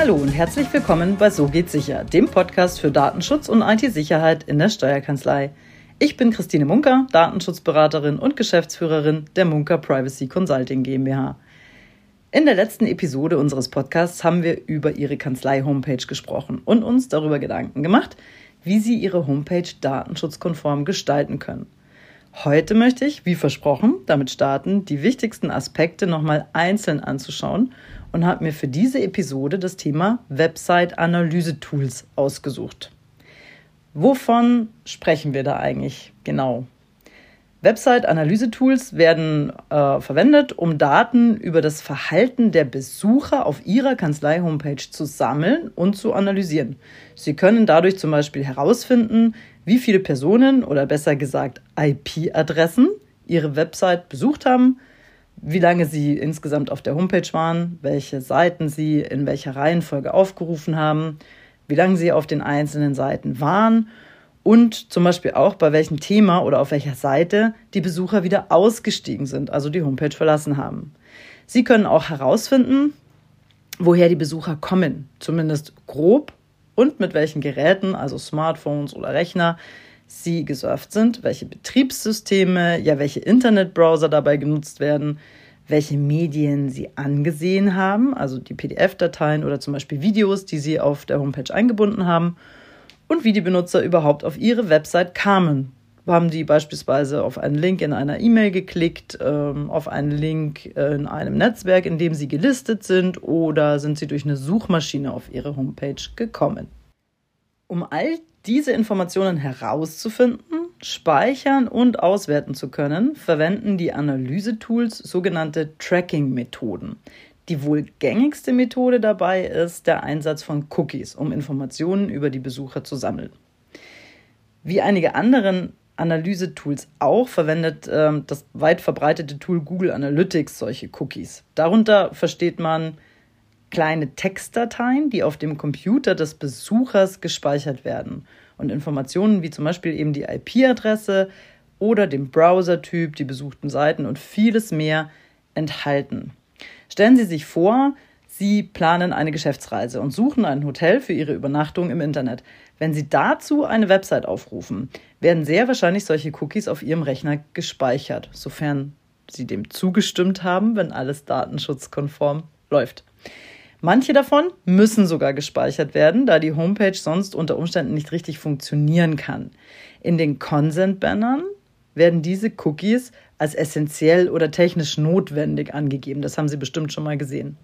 Hallo und herzlich willkommen bei So geht sicher, dem Podcast für Datenschutz und IT-Sicherheit in der Steuerkanzlei. Ich bin Christine Munker, Datenschutzberaterin und Geschäftsführerin der Munker Privacy Consulting GmbH. In der letzten Episode unseres Podcasts haben wir über Ihre Kanzlei-Homepage gesprochen und uns darüber Gedanken gemacht, wie Sie Ihre Homepage datenschutzkonform gestalten können. Heute möchte ich, wie versprochen, damit starten, die wichtigsten Aspekte nochmal einzeln anzuschauen und habe mir für diese Episode das Thema Website-Analyse-Tools ausgesucht. Wovon sprechen wir da eigentlich genau? Website-Analyse-Tools werden äh, verwendet, um Daten über das Verhalten der Besucher auf ihrer Kanzlei-Homepage zu sammeln und zu analysieren. Sie können dadurch zum Beispiel herausfinden, wie viele Personen oder besser gesagt IP-Adressen ihre Website besucht haben, wie lange sie insgesamt auf der Homepage waren, welche Seiten sie in welcher Reihenfolge aufgerufen haben, wie lange sie auf den einzelnen Seiten waren und zum Beispiel auch bei welchem Thema oder auf welcher Seite die Besucher wieder ausgestiegen sind, also die Homepage verlassen haben. Sie können auch herausfinden, woher die Besucher kommen, zumindest grob und mit welchen Geräten, also Smartphones oder Rechner, sie gesurft sind, welche Betriebssysteme, ja welche Internetbrowser dabei genutzt werden, welche Medien sie angesehen haben, also die PDF-Dateien oder zum Beispiel Videos, die sie auf der Homepage eingebunden haben und wie die Benutzer überhaupt auf ihre Website kamen. Haben die beispielsweise auf einen Link in einer E-Mail geklickt, ähm, auf einen Link in einem Netzwerk, in dem sie gelistet sind oder sind sie durch eine Suchmaschine auf ihre Homepage gekommen? Um all diese Informationen herauszufinden, speichern und auswerten zu können, verwenden die Analyse-Tools sogenannte Tracking-Methoden. Die wohl gängigste Methode dabei ist der Einsatz von Cookies, um Informationen über die Besucher zu sammeln. Wie einige anderen Analyse-Tools auch verwendet äh, das weit verbreitete Tool Google Analytics solche Cookies. Darunter versteht man kleine Textdateien, die auf dem Computer des Besuchers gespeichert werden und Informationen wie zum Beispiel eben die IP-Adresse oder den Browser-Typ, die besuchten Seiten und vieles mehr enthalten. Stellen Sie sich vor, Sie planen eine Geschäftsreise und suchen ein Hotel für Ihre Übernachtung im Internet. Wenn Sie dazu eine Website aufrufen, werden sehr wahrscheinlich solche Cookies auf Ihrem Rechner gespeichert, sofern Sie dem zugestimmt haben, wenn alles datenschutzkonform läuft. Manche davon müssen sogar gespeichert werden, da die Homepage sonst unter Umständen nicht richtig funktionieren kann. In den Consent-Bannern werden diese Cookies als essentiell oder technisch notwendig angegeben. Das haben Sie bestimmt schon mal gesehen.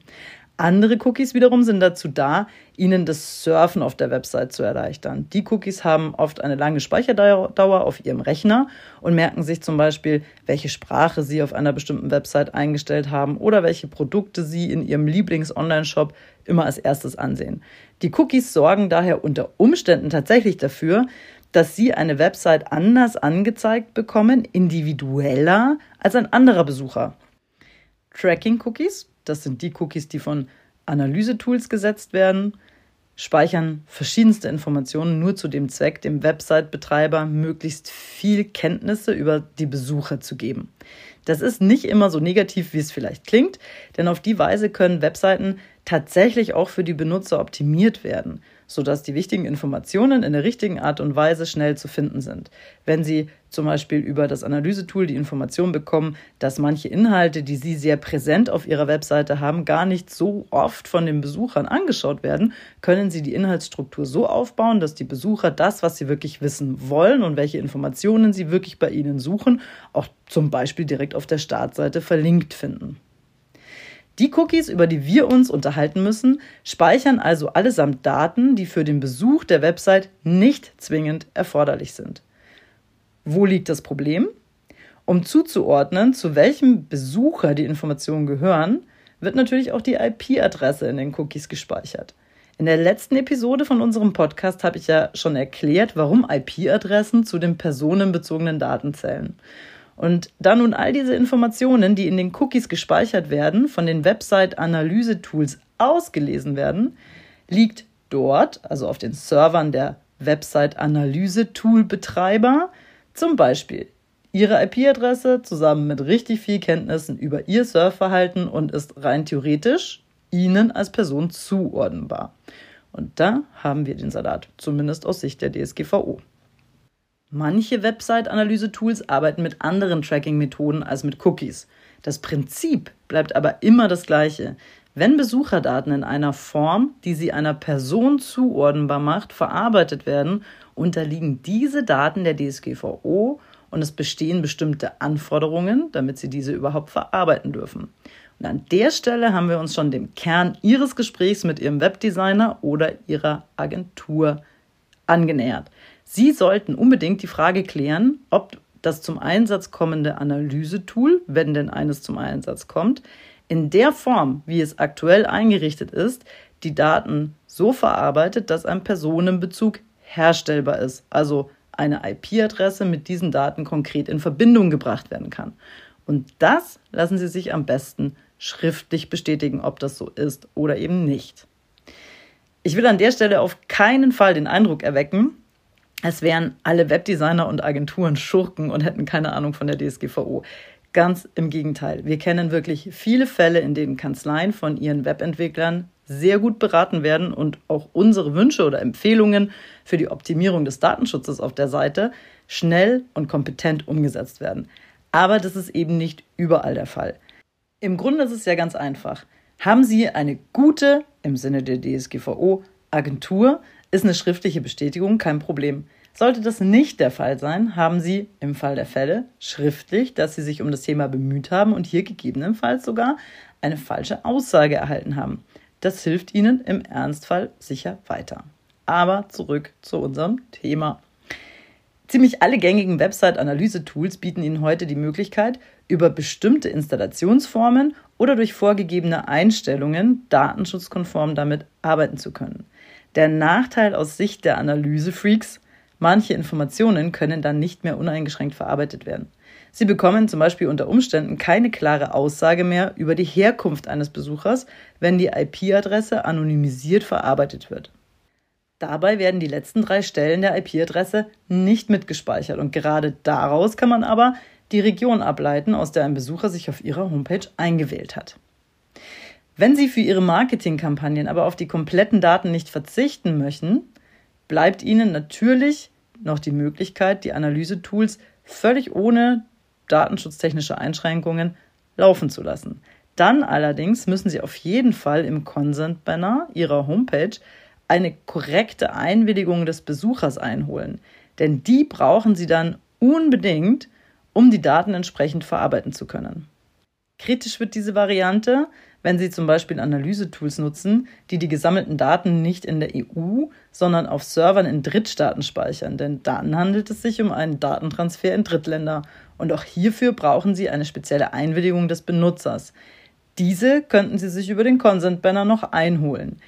Andere Cookies wiederum sind dazu da, Ihnen das Surfen auf der Website zu erleichtern. Die Cookies haben oft eine lange Speicherdauer auf Ihrem Rechner und merken sich zum Beispiel, welche Sprache Sie auf einer bestimmten Website eingestellt haben oder welche Produkte Sie in Ihrem Lieblings-Online-Shop immer als erstes ansehen. Die Cookies sorgen daher unter Umständen tatsächlich dafür, dass Sie eine Website anders angezeigt bekommen, individueller als ein anderer Besucher. Tracking-Cookies das sind die Cookies, die von Analysetools gesetzt werden, speichern verschiedenste Informationen nur zu dem Zweck, dem Website-Betreiber möglichst viel Kenntnisse über die Besucher zu geben. Das ist nicht immer so negativ, wie es vielleicht klingt, denn auf die Weise können Webseiten tatsächlich auch für die Benutzer optimiert werden sodass die wichtigen Informationen in der richtigen Art und Weise schnell zu finden sind. Wenn Sie zum Beispiel über das Analysetool die Information bekommen, dass manche Inhalte, die Sie sehr präsent auf Ihrer Webseite haben, gar nicht so oft von den Besuchern angeschaut werden, können Sie die Inhaltsstruktur so aufbauen, dass die Besucher das, was sie wirklich wissen wollen und welche Informationen sie wirklich bei Ihnen suchen, auch zum Beispiel direkt auf der Startseite verlinkt finden. Die Cookies, über die wir uns unterhalten müssen, speichern also allesamt Daten, die für den Besuch der Website nicht zwingend erforderlich sind. Wo liegt das Problem? Um zuzuordnen, zu welchem Besucher die Informationen gehören, wird natürlich auch die IP-Adresse in den Cookies gespeichert. In der letzten Episode von unserem Podcast habe ich ja schon erklärt, warum IP-Adressen zu den personenbezogenen Daten zählen. Und da nun all diese Informationen, die in den Cookies gespeichert werden, von den Website-Analyse-Tools ausgelesen werden, liegt dort, also auf den Servern der Website-Analyse-Tool-Betreiber, zum Beispiel Ihre IP-Adresse zusammen mit richtig viel Kenntnissen über Ihr Surfverhalten und ist rein theoretisch Ihnen als Person zuordnenbar. Und da haben wir den Salat, zumindest aus Sicht der DSGVO. Manche Website-Analyse-Tools arbeiten mit anderen Tracking-Methoden als mit Cookies. Das Prinzip bleibt aber immer das gleiche. Wenn Besucherdaten in einer Form, die sie einer Person zuordnenbar macht, verarbeitet werden, unterliegen diese Daten der DSGVO und es bestehen bestimmte Anforderungen, damit sie diese überhaupt verarbeiten dürfen. Und an der Stelle haben wir uns schon dem Kern Ihres Gesprächs mit Ihrem Webdesigner oder Ihrer Agentur angenähert. Sie sollten unbedingt die Frage klären, ob das zum Einsatz kommende Analysetool, wenn denn eines zum Einsatz kommt, in der Form, wie es aktuell eingerichtet ist, die Daten so verarbeitet, dass ein Personenbezug herstellbar ist, also eine IP-Adresse mit diesen Daten konkret in Verbindung gebracht werden kann. Und das lassen Sie sich am besten schriftlich bestätigen, ob das so ist oder eben nicht. Ich will an der Stelle auf keinen Fall den Eindruck erwecken, es wären alle Webdesigner und Agenturen Schurken und hätten keine Ahnung von der DSGVO. Ganz im Gegenteil. Wir kennen wirklich viele Fälle, in denen Kanzleien von ihren Webentwicklern sehr gut beraten werden und auch unsere Wünsche oder Empfehlungen für die Optimierung des Datenschutzes auf der Seite schnell und kompetent umgesetzt werden. Aber das ist eben nicht überall der Fall. Im Grunde ist es ja ganz einfach. Haben Sie eine gute, im Sinne der DSGVO, Agentur, ist eine schriftliche Bestätigung kein Problem. Sollte das nicht der Fall sein, haben Sie im Fall der Fälle schriftlich, dass Sie sich um das Thema bemüht haben und hier gegebenenfalls sogar eine falsche Aussage erhalten haben. Das hilft Ihnen im Ernstfall sicher weiter. Aber zurück zu unserem Thema. Ziemlich alle gängigen Website-Analyse-Tools bieten Ihnen heute die Möglichkeit, über bestimmte Installationsformen oder durch vorgegebene Einstellungen datenschutzkonform damit arbeiten zu können. Der Nachteil aus Sicht der Analysefreaks, manche Informationen können dann nicht mehr uneingeschränkt verarbeitet werden. Sie bekommen zum Beispiel unter Umständen keine klare Aussage mehr über die Herkunft eines Besuchers, wenn die IP-Adresse anonymisiert verarbeitet wird. Dabei werden die letzten drei Stellen der IP-Adresse nicht mitgespeichert und gerade daraus kann man aber die Region ableiten, aus der ein Besucher sich auf ihrer Homepage eingewählt hat. Wenn Sie für Ihre Marketingkampagnen aber auf die kompletten Daten nicht verzichten möchten, bleibt Ihnen natürlich noch die Möglichkeit, die Analysetools völlig ohne datenschutztechnische Einschränkungen laufen zu lassen. Dann allerdings müssen Sie auf jeden Fall im Consent-Banner Ihrer Homepage eine korrekte Einwilligung des Besuchers einholen. Denn die brauchen Sie dann unbedingt, um die Daten entsprechend verarbeiten zu können. Kritisch wird diese Variante, wenn Sie zum Beispiel Analysetools nutzen, die die gesammelten Daten nicht in der EU, sondern auf Servern in Drittstaaten speichern. Denn dann handelt es sich um einen Datentransfer in Drittländer. Und auch hierfür brauchen Sie eine spezielle Einwilligung des Benutzers. Diese könnten Sie sich über den Consent Banner noch einholen.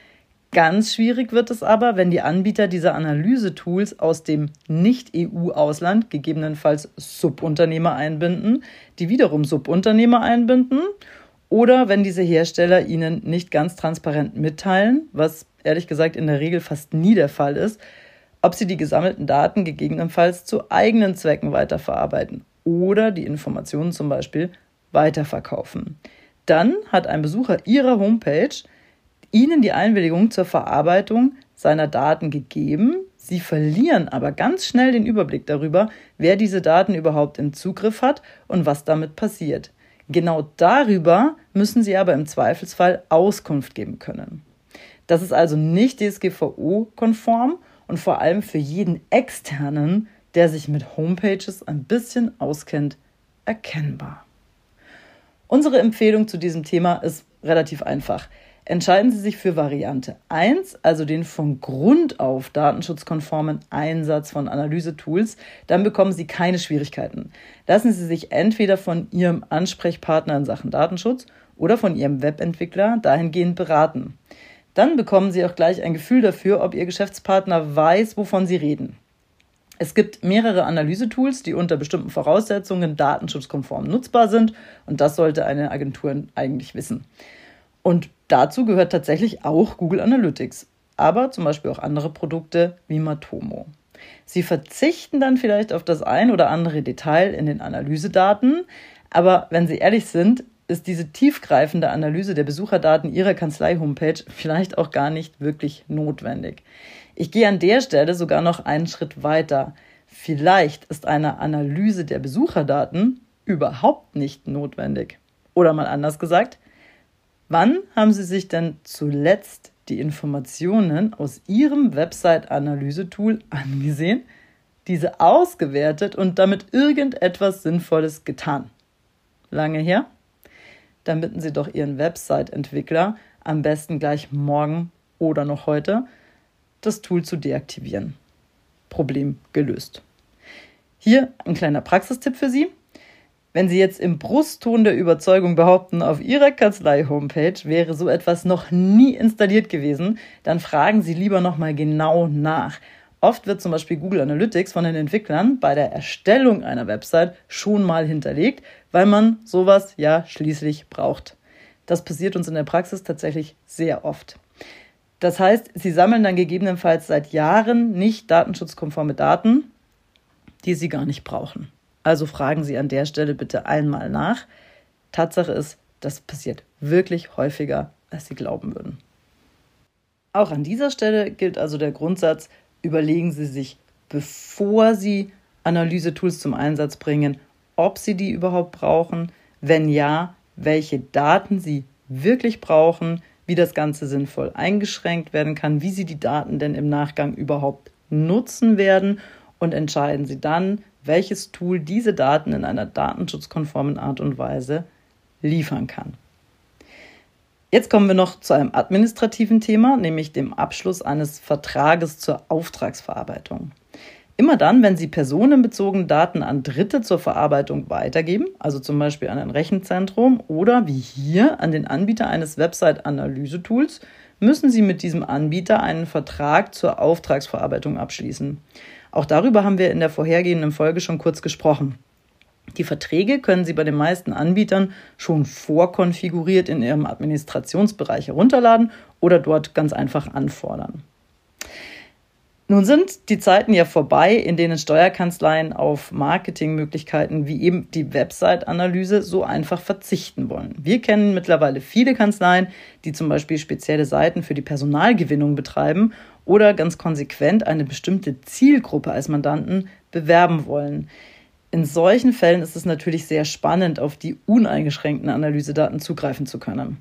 Ganz schwierig wird es aber, wenn die Anbieter dieser Analysetools aus dem Nicht-EU-Ausland gegebenenfalls Subunternehmer einbinden, die wiederum Subunternehmer einbinden oder wenn diese Hersteller ihnen nicht ganz transparent mitteilen, was ehrlich gesagt in der Regel fast nie der Fall ist, ob sie die gesammelten Daten gegebenenfalls zu eigenen Zwecken weiterverarbeiten oder die Informationen zum Beispiel weiterverkaufen. Dann hat ein Besucher Ihrer Homepage Ihnen die Einwilligung zur Verarbeitung seiner Daten gegeben. Sie verlieren aber ganz schnell den Überblick darüber, wer diese Daten überhaupt im Zugriff hat und was damit passiert. Genau darüber müssen Sie aber im Zweifelsfall Auskunft geben können. Das ist also nicht DSGVO-konform und vor allem für jeden Externen, der sich mit Homepages ein bisschen auskennt, erkennbar. Unsere Empfehlung zu diesem Thema ist relativ einfach. Entscheiden Sie sich für Variante 1, also den von Grund auf datenschutzkonformen Einsatz von Analysetools, dann bekommen Sie keine Schwierigkeiten. Lassen Sie sich entweder von Ihrem Ansprechpartner in Sachen Datenschutz oder von Ihrem Webentwickler dahingehend beraten. Dann bekommen Sie auch gleich ein Gefühl dafür, ob Ihr Geschäftspartner weiß, wovon Sie reden. Es gibt mehrere Analysetools, die unter bestimmten Voraussetzungen datenschutzkonform nutzbar sind und das sollte eine Agentur eigentlich wissen. Und dazu gehört tatsächlich auch Google Analytics, aber zum Beispiel auch andere Produkte wie Matomo. Sie verzichten dann vielleicht auf das ein oder andere Detail in den Analysedaten, aber wenn Sie ehrlich sind, ist diese tiefgreifende Analyse der Besucherdaten Ihrer Kanzlei-Homepage vielleicht auch gar nicht wirklich notwendig. Ich gehe an der Stelle sogar noch einen Schritt weiter. Vielleicht ist eine Analyse der Besucherdaten überhaupt nicht notwendig. Oder mal anders gesagt, wann haben Sie sich denn zuletzt die Informationen aus Ihrem Website-Analyse-Tool angesehen, diese ausgewertet und damit irgendetwas Sinnvolles getan? Lange her? Dann bitten Sie doch Ihren Website-Entwickler am besten gleich morgen oder noch heute das Tool zu deaktivieren. Problem gelöst. Hier ein kleiner Praxistipp für Sie. Wenn Sie jetzt im Brustton der Überzeugung behaupten, auf Ihrer Kanzlei-Homepage wäre so etwas noch nie installiert gewesen, dann fragen Sie lieber nochmal genau nach. Oft wird zum Beispiel Google Analytics von den Entwicklern bei der Erstellung einer Website schon mal hinterlegt, weil man sowas ja schließlich braucht. Das passiert uns in der Praxis tatsächlich sehr oft. Das heißt, Sie sammeln dann gegebenenfalls seit Jahren nicht datenschutzkonforme Daten, die Sie gar nicht brauchen. Also fragen Sie an der Stelle bitte einmal nach. Tatsache ist, das passiert wirklich häufiger, als Sie glauben würden. Auch an dieser Stelle gilt also der Grundsatz, überlegen Sie sich, bevor Sie Analysetools zum Einsatz bringen, ob Sie die überhaupt brauchen, wenn ja, welche Daten Sie wirklich brauchen, wie das Ganze sinnvoll eingeschränkt werden kann, wie Sie die Daten denn im Nachgang überhaupt nutzen werden und entscheiden Sie dann, welches Tool diese Daten in einer datenschutzkonformen Art und Weise liefern kann. Jetzt kommen wir noch zu einem administrativen Thema, nämlich dem Abschluss eines Vertrages zur Auftragsverarbeitung. Immer dann, wenn Sie personenbezogene Daten an Dritte zur Verarbeitung weitergeben, also zum Beispiel an ein Rechenzentrum oder wie hier an den Anbieter eines Website-Analyse-Tools, müssen Sie mit diesem Anbieter einen Vertrag zur Auftragsverarbeitung abschließen. Auch darüber haben wir in der vorhergehenden Folge schon kurz gesprochen. Die Verträge können Sie bei den meisten Anbietern schon vorkonfiguriert in Ihrem Administrationsbereich herunterladen oder dort ganz einfach anfordern. Nun sind die Zeiten ja vorbei, in denen Steuerkanzleien auf Marketingmöglichkeiten wie eben die Website-Analyse so einfach verzichten wollen. Wir kennen mittlerweile viele Kanzleien, die zum Beispiel spezielle Seiten für die Personalgewinnung betreiben oder ganz konsequent eine bestimmte Zielgruppe als Mandanten bewerben wollen. In solchen Fällen ist es natürlich sehr spannend, auf die uneingeschränkten Analysedaten zugreifen zu können.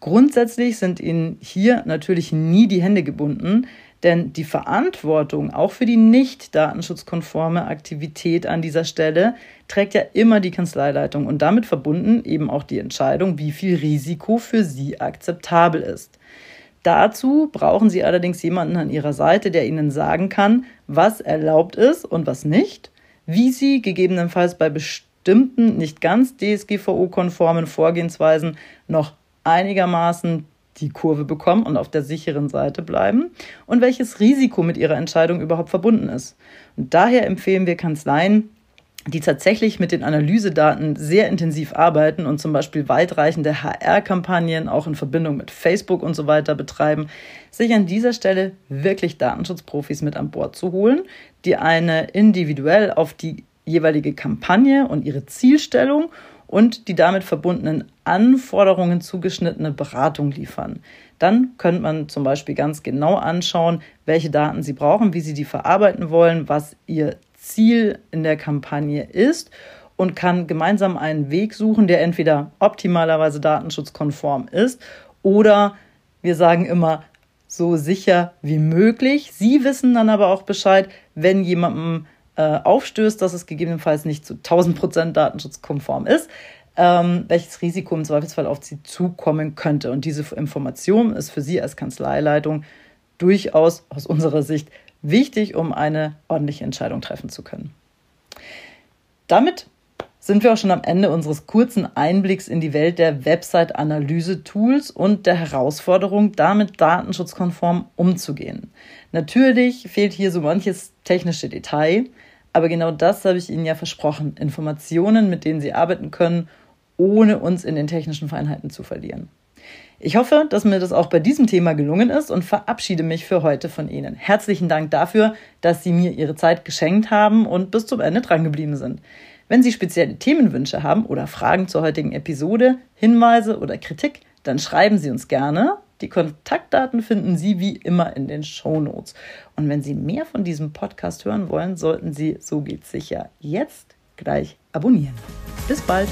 Grundsätzlich sind Ihnen hier natürlich nie die Hände gebunden, denn die Verantwortung auch für die nicht datenschutzkonforme Aktivität an dieser Stelle trägt ja immer die Kanzleileitung und damit verbunden eben auch die Entscheidung, wie viel Risiko für Sie akzeptabel ist. Dazu brauchen Sie allerdings jemanden an Ihrer Seite, der Ihnen sagen kann, was erlaubt ist und was nicht, wie Sie gegebenenfalls bei bestimmten nicht ganz DSGVO-konformen Vorgehensweisen noch einigermaßen die Kurve bekommen und auf der sicheren Seite bleiben und welches Risiko mit ihrer Entscheidung überhaupt verbunden ist. Und daher empfehlen wir Kanzleien, die tatsächlich mit den Analysedaten sehr intensiv arbeiten und zum Beispiel weitreichende HR-Kampagnen auch in Verbindung mit Facebook und so weiter betreiben, sich an dieser Stelle wirklich Datenschutzprofis mit an Bord zu holen, die eine individuell auf die jeweilige Kampagne und ihre Zielstellung und die damit verbundenen Anforderungen zugeschnittene Beratung liefern. Dann könnte man zum Beispiel ganz genau anschauen, welche Daten Sie brauchen, wie Sie die verarbeiten wollen, was Ihr Ziel in der Kampagne ist und kann gemeinsam einen Weg suchen, der entweder optimalerweise datenschutzkonform ist oder wir sagen immer so sicher wie möglich. Sie wissen dann aber auch Bescheid, wenn jemandem äh, aufstößt, dass es gegebenenfalls nicht zu 1000 Prozent datenschutzkonform ist, ähm, welches Risiko im Zweifelsfall auf Sie zukommen könnte. Und diese Information ist für Sie als Kanzleileitung durchaus aus unserer Sicht wichtig, um eine ordentliche Entscheidung treffen zu können. Damit sind wir auch schon am Ende unseres kurzen Einblicks in die Welt der Website-Analyse-Tools und der Herausforderung, damit datenschutzkonform umzugehen. Natürlich fehlt hier so manches technische Detail, aber genau das habe ich Ihnen ja versprochen. Informationen, mit denen Sie arbeiten können, ohne uns in den technischen Feinheiten zu verlieren. Ich hoffe, dass mir das auch bei diesem Thema gelungen ist und verabschiede mich für heute von Ihnen. Herzlichen Dank dafür, dass Sie mir Ihre Zeit geschenkt haben und bis zum Ende drangeblieben sind. Wenn Sie spezielle Themenwünsche haben oder Fragen zur heutigen Episode, Hinweise oder Kritik, dann schreiben Sie uns gerne. Die Kontaktdaten finden Sie wie immer in den Show Notes. Und wenn Sie mehr von diesem Podcast hören wollen, sollten Sie, so geht's sicher, jetzt gleich abonnieren. Bis bald!